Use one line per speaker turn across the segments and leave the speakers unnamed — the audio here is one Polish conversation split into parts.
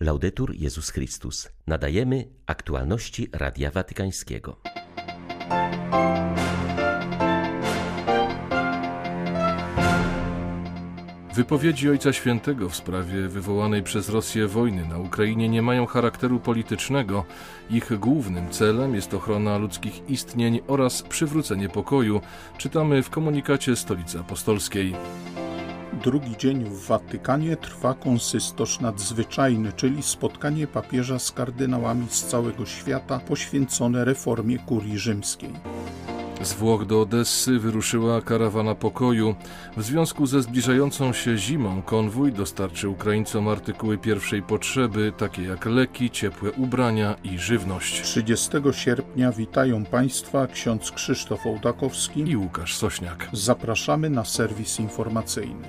Laudetur Jezus Chrystus. Nadajemy aktualności Radia Watykańskiego.
Wypowiedzi Ojca Świętego w sprawie wywołanej przez Rosję wojny na Ukrainie nie mają charakteru politycznego. Ich głównym celem jest ochrona ludzkich istnień oraz przywrócenie pokoju, czytamy w komunikacie Stolicy Apostolskiej.
Drugi dzień w Watykanie trwa konsystosz nadzwyczajny, czyli spotkanie papieża z kardynałami z całego świata poświęcone reformie kurii rzymskiej.
Z Włoch do Odessy wyruszyła karawana pokoju. W związku ze zbliżającą się zimą konwój dostarczy Ukraińcom artykuły pierwszej potrzeby, takie jak leki, ciepłe ubrania i żywność.
30 sierpnia witają Państwa ksiądz Krzysztof Ołdakowski
i Łukasz Sośniak.
Zapraszamy na serwis informacyjny.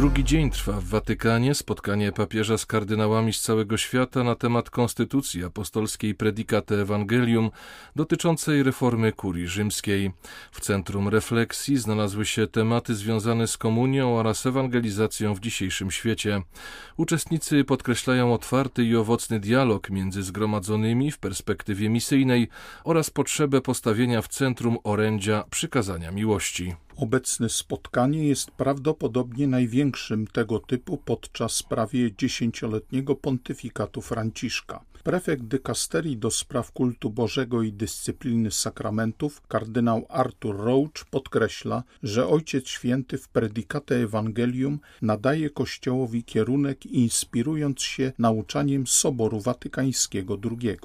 Drugi dzień trwa w Watykanie spotkanie papieża z kardynałami z całego świata na temat konstytucji apostolskiej Predicate Evangelium dotyczącej reformy kurii rzymskiej. W centrum refleksji znalazły się tematy związane z komunią oraz ewangelizacją w dzisiejszym świecie. Uczestnicy podkreślają otwarty i owocny dialog między zgromadzonymi w perspektywie misyjnej oraz potrzebę postawienia w centrum orędzia przykazania miłości.
Obecne spotkanie jest prawdopodobnie największym tego typu podczas prawie dziesięcioletniego pontyfikatu Franciszka. Prefekt dykasterii do spraw kultu Bożego i dyscypliny sakramentów, kardynał Arthur Roach, podkreśla, że Ojciec Święty w Predicate Evangelium nadaje Kościołowi kierunek inspirując się nauczaniem Soboru Watykańskiego II.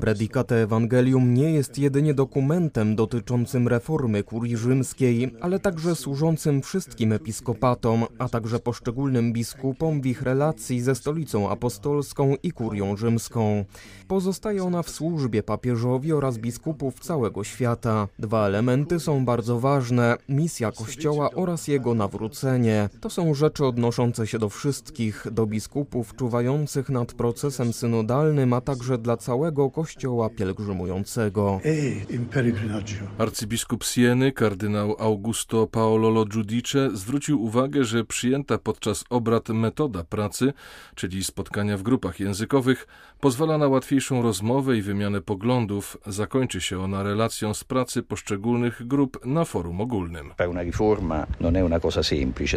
Predicate Evangelium nie jest jedynie dokumentem dotyczącym reformy kurii rzymskiej, ale także służącym wszystkim episkopatom, a także poszczególnym biskupom w ich relacji ze stolicą apostolską i kurią kurią rzymską. Pozostaje ona w służbie papieżowi oraz biskupów całego świata. Dwa elementy są bardzo ważne: misja Kościoła oraz jego nawrócenie. To są rzeczy odnoszące się do wszystkich, do biskupów czuwających nad procesem synodalnym, a także dla całego Kościoła pielgrzymującego.
Arcybiskup Sieny, kardynał Augusto Paolo Lo Giudice, zwrócił uwagę, że przyjęta podczas obrad metoda pracy, czyli spotkania w grupach językowych, pozwala na łatwiejszą rozmowę i wymianę poglądów. Zakończy się ona relacją z pracy poszczególnych grup na forum ogólnym.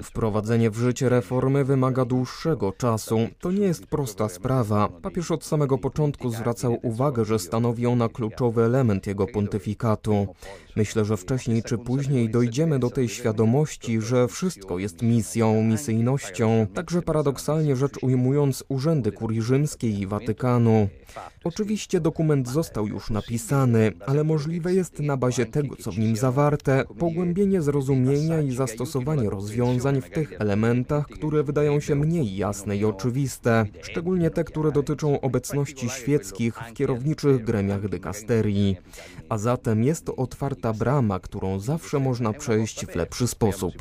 Wprowadzenie w życie reformy wymaga dłuższego czasu. To nie jest prosta sprawa. Papież od samego początku zwracał uwagę, że stanowi ona kluczowy element jego pontyfikatu. Myślę, że wcześniej czy później dojdziemy do tej świadomości, że wszystko jest misją, misyjnością, także paradoksalnie rzecz ujmując urzędy kurii rzymskiej i Watykanu. Oczywiście dokument został już napisany, ale możliwe jest na bazie tego, co w nim zawarte, pogłębienie zrozumienia i zastosowanie rozwiązań w tych elementach, które wydają się mniej jasne i oczywiste, szczególnie te, które dotyczą obecności świeckich w kierowniczych gremiach dykasterii. A zatem jest to otwarta brama, którą zawsze można przejść w lepszy sposób.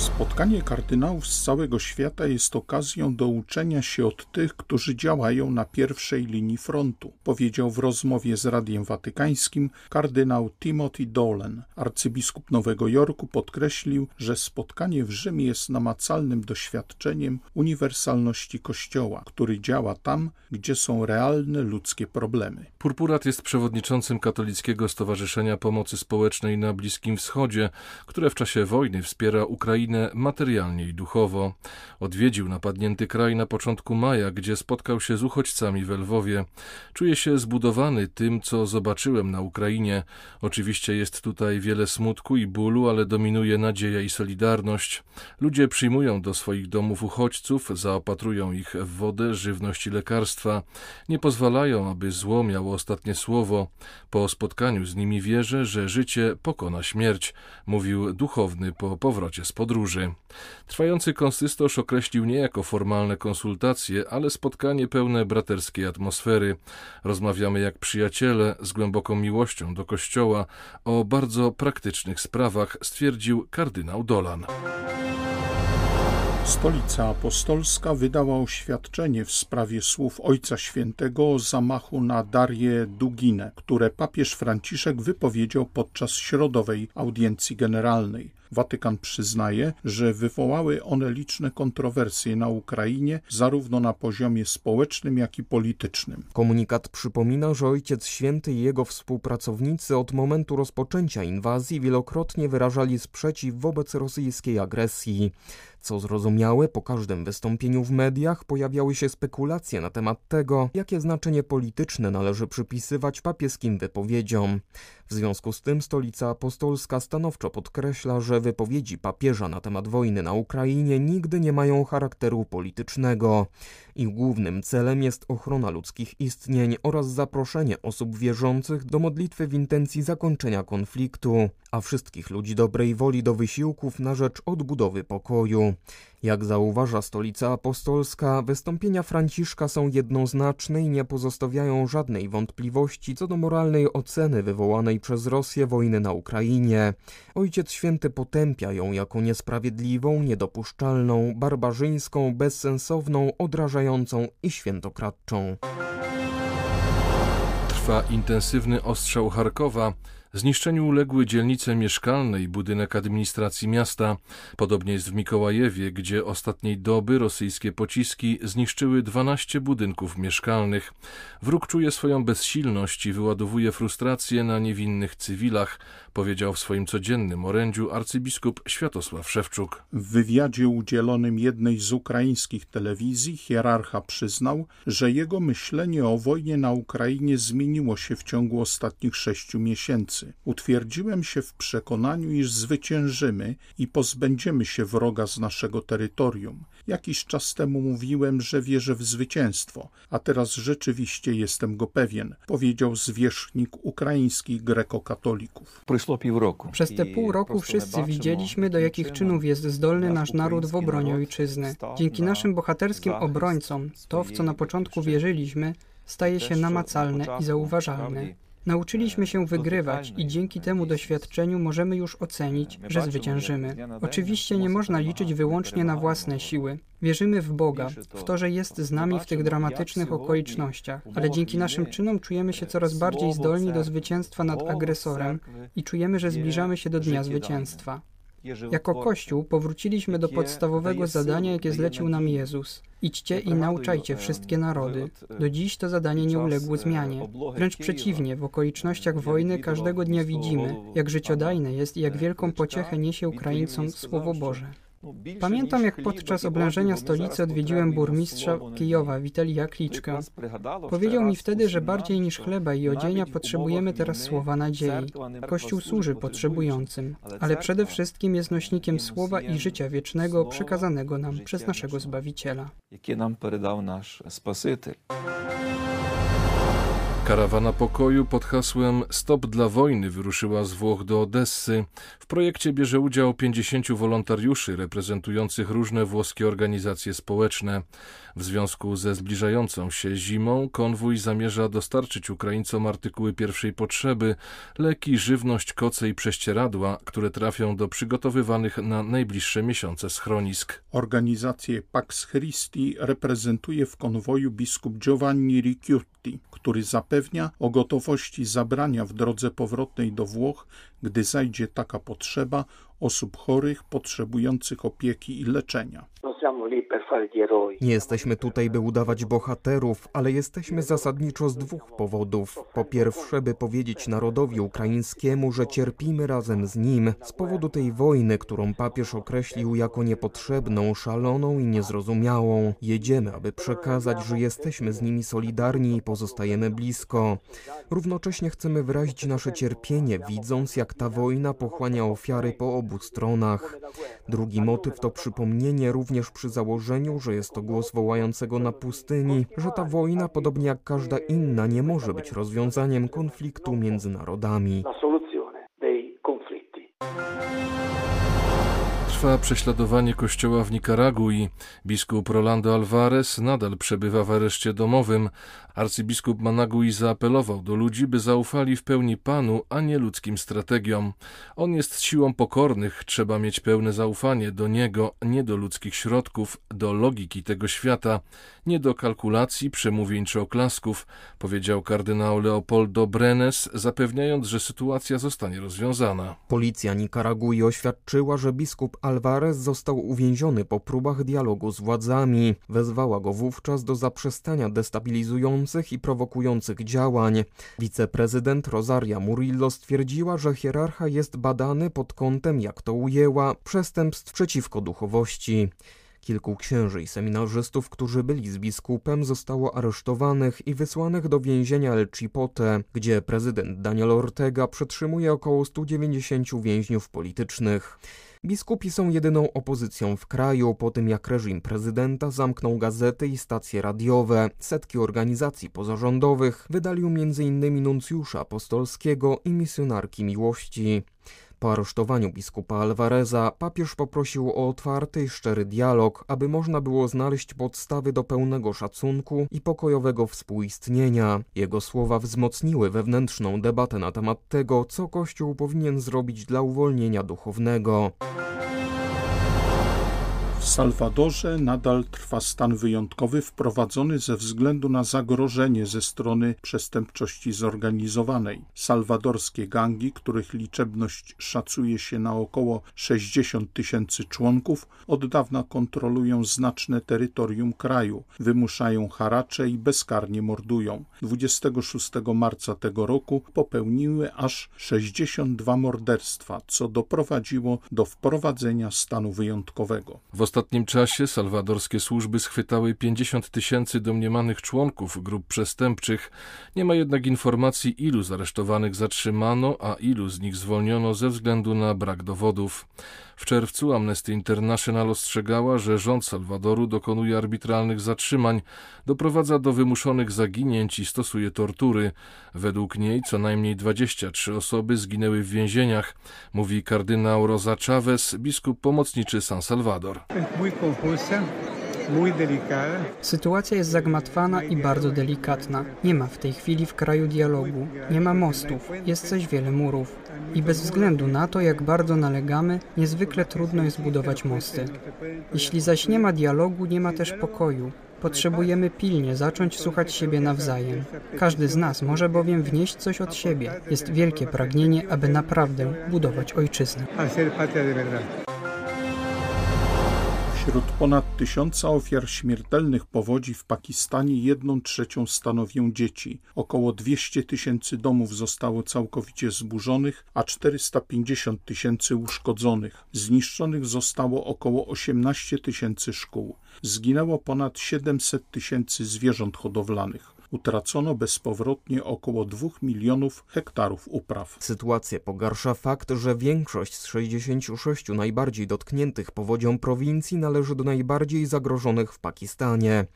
Spotkanie kardynałów z całego świata jest okazją do uczenia się od tych, którzy działają na pierwszej linii frontu, powiedział w rozmowie z Radiem Watykańskim kardynał Timothy Dolan. Arcybiskup Nowego Jorku podkreślił, że spotkanie w Rzymie jest namacalnym doświadczeniem uniwersalności Kościoła, który działa tam, gdzie są realne ludzkie problemy.
Purpurat jest przewodniczącym Katolickiego Stowarzyszenia Pomocy Społecznej na Bliskim Wschodzie, które w czasie wojny wspiera Ukrainę materialnie i duchowo. Odwiedził napadnięty kraj na początku maja, gdzie spotkał się z uchodźcami w Lwowie. Czuję się zbudowany tym, co zobaczyłem na Ukrainie. Oczywiście jest tutaj wiele smutku i bólu, ale dominuje nadzieja i solidarność. Ludzie przyjmują do swoich domów uchodźców, zaopatrują ich w wodę, żywność i lekarstwa. Nie pozwalają, aby zło miało ostatnie słowo. Po spotkaniu z nimi wierzę, że życie pokona śmierć, mówił duchowny po powrocie z podróży podróży. Trwający konsystosz określił nie jako formalne konsultacje, ale spotkanie pełne braterskiej atmosfery. Rozmawiamy jak przyjaciele, z głęboką miłością do Kościoła, o bardzo praktycznych sprawach, stwierdził kardynał Dolan.
Stolica Apostolska wydała oświadczenie w sprawie słów Ojca Świętego o zamachu na Darię Duginę, które papież Franciszek wypowiedział podczas środowej audiencji generalnej. Watykan przyznaje, że wywołały one liczne kontrowersje na Ukrainie, zarówno na poziomie społecznym, jak i politycznym.
Komunikat przypomina, że Ojciec Święty i jego współpracownicy od momentu rozpoczęcia inwazji wielokrotnie wyrażali sprzeciw wobec rosyjskiej agresji. Co zrozumiałe, po każdym wystąpieniu w mediach pojawiały się spekulacje na temat tego, jakie znaczenie polityczne należy przypisywać papieskim wypowiedziom. W związku z tym Stolica Apostolska stanowczo podkreśla, że wypowiedzi papieża na temat wojny na Ukrainie nigdy nie mają charakteru politycznego. Ich głównym celem jest ochrona ludzkich istnień oraz zaproszenie osób wierzących do modlitwy w intencji zakończenia konfliktu, a wszystkich ludzi dobrej woli do wysiłków na rzecz odbudowy pokoju. Jak zauważa Stolica Apostolska, wystąpienia Franciszka są jednoznaczne i nie pozostawiają żadnej wątpliwości co do moralnej oceny wywołanej przez Rosję wojny na Ukrainie. Ojciec Święty potępia ją jako niesprawiedliwą, niedopuszczalną, barbarzyńską, bezsensowną, odrażającą i świętokradczą.
Trwa intensywny ostrzał Charkowa. Zniszczeniu uległy dzielnice mieszkalne i budynek administracji miasta. Podobnie jest w Mikołajewie, gdzie ostatniej doby rosyjskie pociski zniszczyły 12 budynków mieszkalnych. Wróg czuje swoją bezsilność i wyładowuje frustrację na niewinnych cywilach, powiedział w swoim codziennym orędziu arcybiskup Światosław Szewczuk.
W wywiadzie udzielonym jednej z ukraińskich telewizji hierarcha przyznał, że jego myślenie o wojnie na Ukrainie zmieniło się w ciągu ostatnich sześciu miesięcy. Utwierdziłem się w przekonaniu, iż zwyciężymy i pozbędziemy się wroga z naszego terytorium. Jakiś czas temu mówiłem, że wierzę w zwycięstwo, a teraz rzeczywiście jestem go pewien, powiedział zwierzchnik ukraińskich grekokatolików.
Przez te pół roku wszyscy widzieliśmy, do jakich czynów jest zdolny nasz naród w obronie ojczyzny. Dzięki naszym bohaterskim obrońcom, to w co na początku wierzyliśmy, staje się namacalne i zauważalne. Nauczyliśmy się wygrywać i dzięki temu doświadczeniu możemy już ocenić, że zwyciężymy. Oczywiście nie można liczyć wyłącznie na własne siły. Wierzymy w Boga, w to, że jest z nami w tych dramatycznych okolicznościach, ale dzięki naszym czynom czujemy się coraz bardziej zdolni do zwycięstwa nad agresorem i czujemy, że zbliżamy się do dnia zwycięstwa. Jako Kościół powróciliśmy do podstawowego zadania, jakie zlecił nam Jezus. Idźcie i nauczajcie wszystkie narody. Do dziś to zadanie nie uległo zmianie. Wręcz przeciwnie, w okolicznościach wojny każdego dnia widzimy, jak życiodajne jest i jak wielką pociechę niesie Ukraińcom Słowo Boże. Pamiętam, jak podczas oblężenia stolicy odwiedziłem burmistrza Kijowa, Witelija Kliczkę. Powiedział mi wtedy, że bardziej niż chleba i odzienia potrzebujemy teraz słowa nadziei. Kościół służy potrzebującym, ale przede wszystkim jest nośnikiem słowa i życia wiecznego przekazanego nam przez naszego Zbawiciela.
Jakie nam przydał nasz Spasiciel.
Karawana pokoju pod hasłem Stop dla wojny wyruszyła z Włoch do Odessy. W projekcie bierze udział 50 wolontariuszy reprezentujących różne włoskie organizacje społeczne. W związku ze zbliżającą się zimą konwój zamierza dostarczyć Ukraińcom artykuły pierwszej potrzeby, leki, żywność, koce i prześcieradła, które trafią do przygotowywanych na najbliższe miesiące schronisk.
Organizację Pax Christi reprezentuje w konwoju biskup Giovanni Ricciuti, który zapewnia o gotowości zabrania w drodze powrotnej do Włoch, gdy zajdzie taka potrzeba, osób chorych, potrzebujących opieki i leczenia.
Nie jesteśmy tutaj, by udawać bohaterów, ale jesteśmy zasadniczo z dwóch powodów. Po pierwsze, by powiedzieć narodowi ukraińskiemu, że cierpimy razem z nim z powodu tej wojny, którą papież określił jako niepotrzebną, szaloną i niezrozumiałą. Jedziemy, aby przekazać, że jesteśmy z nimi solidarni i pozostajemy blisko. Równocześnie chcemy wyrazić nasze cierpienie, widząc, jak ta wojna pochłania ofiary po obu stronach. Drugi motyw to przypomnienie również przy założeniu, że jest to głos wołającego na pustyni, że ta wojna, podobnie jak każda inna, nie może być rozwiązaniem konfliktu między narodami.
Trwa prześladowanie kościoła w Nikaragui. Biskup Rolando Alvarez nadal przebywa w areszcie domowym. Arcybiskup Managui zaapelował do ludzi, by zaufali w pełni Panu, a nie ludzkim strategiom. On jest siłą pokornych, trzeba mieć pełne zaufanie do Niego, nie do ludzkich środków, do logiki tego świata, nie do kalkulacji, przemówień czy oklasków, powiedział kardynał Leopoldo Brenes, zapewniając, że sytuacja zostanie rozwiązana.
Policja Nikaragui oświadczyła, że biskup został uwięziony po próbach dialogu z władzami. Wezwała go wówczas do zaprzestania destabilizujących i prowokujących działań. Wiceprezydent Rosaria Murillo stwierdziła, że hierarcha jest badany pod kątem, jak to ujęła, przestępstw przeciwko duchowości. Kilku księży i seminarzystów, którzy byli z biskupem, zostało aresztowanych i wysłanych do więzienia El Chipote, gdzie prezydent Daniel Ortega przetrzymuje około 190 więźniów politycznych. Biskupi są jedyną opozycją w kraju po tym, jak reżim prezydenta zamknął gazety i stacje radiowe. Setki organizacji pozarządowych wydalił m.in. nuncjusza apostolskiego i misjonarki miłości. Po aresztowaniu biskupa Alvareza papież poprosił o otwarty i szczery dialog, aby można było znaleźć podstawy do pełnego szacunku i pokojowego współistnienia. Jego słowa wzmocniły wewnętrzną debatę na temat tego, co Kościół powinien zrobić dla uwolnienia duchownego.
W Salwadorze nadal trwa stan wyjątkowy wprowadzony ze względu na zagrożenie ze strony przestępczości zorganizowanej. Salwadorskie gangi, których liczebność szacuje się na około 60 tysięcy członków, od dawna kontrolują znaczne terytorium kraju, wymuszają haracze i bezkarnie mordują. 26 marca tego roku popełniły aż 62 morderstwa, co doprowadziło do wprowadzenia stanu wyjątkowego.
Ostatnim czasie salwadorskie służby schwytały 50 tysięcy domniemanych członków grup przestępczych. Nie ma jednak informacji, ilu z aresztowanych zatrzymano, a ilu z nich zwolniono ze względu na brak dowodów. W czerwcu Amnesty International ostrzegała, że rząd Salwadoru dokonuje arbitralnych zatrzymań, doprowadza do wymuszonych zaginięć i stosuje tortury. Według niej co najmniej 23 osoby zginęły w więzieniach, mówi kardynał Rosa Chavez, biskup pomocniczy San Salvador.
Sytuacja jest zagmatwana i bardzo delikatna. Nie ma w tej chwili w kraju dialogu, nie ma mostów, jest zaś wiele murów. I bez względu na to, jak bardzo nalegamy, niezwykle trudno jest budować mosty. Jeśli zaś nie ma dialogu, nie ma też pokoju. Potrzebujemy pilnie zacząć słuchać siebie nawzajem. Każdy z nas może bowiem wnieść coś od siebie. Jest wielkie pragnienie, aby naprawdę budować ojczyznę.
Wśród ponad tysiąca ofiar śmiertelnych powodzi w Pakistanie jedną trzecią stanowią dzieci. Około 200 tysięcy domów zostało całkowicie zburzonych, a 450 tysięcy uszkodzonych. Zniszczonych zostało około 18 tysięcy szkół. Zginęło ponad 700 tysięcy zwierząt hodowlanych utracono bezpowrotnie około 2 milionów hektarów upraw.
Sytuację pogarsza fakt, że większość z 66 najbardziej dotkniętych powodzią prowincji należy do najbardziej zagrożonych w Pakistanie.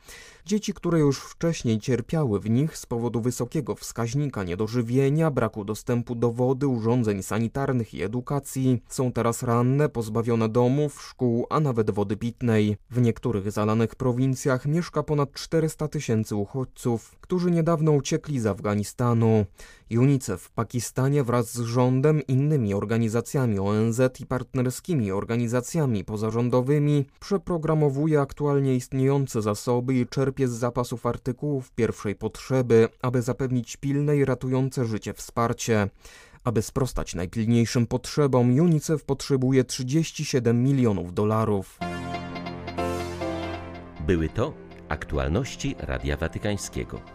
Dzieci, które już wcześniej cierpiały w nich z powodu wysokiego wskaźnika niedożywienia, braku dostępu do wody, urządzeń sanitarnych i edukacji, są teraz ranne, pozbawione domów, szkół, a nawet wody pitnej. W niektórych zalanych prowincjach mieszka ponad 400 tysięcy uchodźców, którzy niedawno uciekli z Afganistanu. UNICEF w Pakistanie wraz z rządem, innymi organizacjami ONZ i partnerskimi organizacjami pozarządowymi przeprogramowuje aktualnie istniejące zasoby i czerpie z zapasów artykułów pierwszej potrzeby, aby zapewnić pilne i ratujące życie wsparcie. Aby sprostać najpilniejszym potrzebom, UNICEF potrzebuje 37 milionów dolarów.
Były to aktualności Radia Watykańskiego.